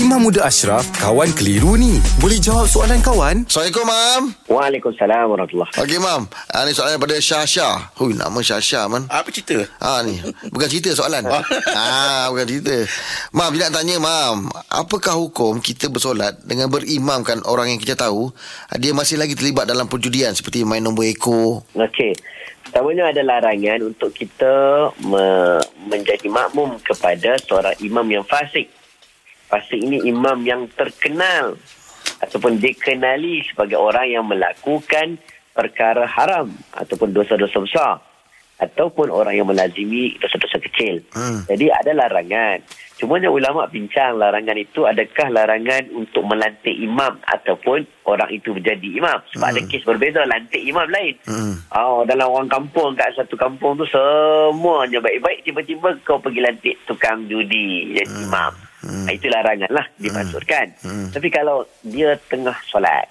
Imam Muda Ashraf, kawan keliru ni. Boleh jawab soalan kawan? Assalamualaikum, Mam. Waalaikumsalam warahmatullahi Okey, Mam. Ha, ni soalan daripada Syah-Syah. Hui, nama Syah-Syah, Man. Apa cerita? Ha, ni. Bukan cerita soalan. ha, bukan cerita. Mam, dia nak tanya, Mam. Apakah hukum kita bersolat dengan berimamkan orang yang kita tahu dia masih lagi terlibat dalam perjudian seperti main nombor ekor? Okey. Pertamanya ada larangan untuk kita me- menjadi makmum kepada seorang imam yang fasik. Fasik ini imam yang terkenal ataupun dikenali sebagai orang yang melakukan perkara haram ataupun dosa-dosa besar ataupun orang yang melazimi dosa-dosa kecil. Hmm. Jadi ada larangan. Cumanya ulama bincang larangan itu adakah larangan untuk melantik imam ataupun orang itu menjadi imam. Sebab Hmm. ada kes berbeza lantik imam lain. Hmm. Oh, dalam orang kampung kat satu kampung tu semuanya baik-baik tiba-tiba kau pergi lantik tukang judi jadi Hmm. imam. Hmm. Hmm. Itu larangan lah dimaksudkan. Hmm. Tapi kalau dia tengah solat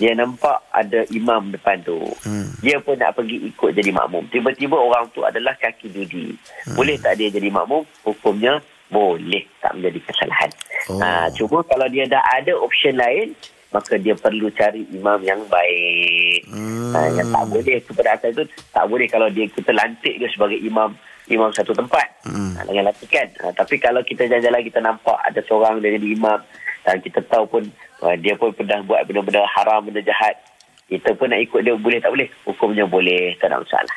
dia nampak ada imam depan tu. Hmm. Dia pun nak pergi ikut jadi makmum. Tiba-tiba orang tu adalah kaki judi. Hmm. Boleh tak dia jadi makmum? Hukumnya boleh tak menjadi kesalahan. Oh. Ha, cuma kalau dia dah ada option lain, maka dia perlu cari imam yang baik. Hmm. Ha, yang tak boleh kepada atas itu, tak boleh kalau dia kita lantik dia sebagai imam imam satu tempat. Hmm. Ha, dengan lantikan. Ha, tapi kalau kita jalan-jalan kita nampak ada seorang dia jadi imam dan kita tahu pun uh, dia pun pernah buat benda-benda haram, benda jahat. Kita pun nak ikut dia boleh tak boleh? Hukumnya boleh, tak ada masalah.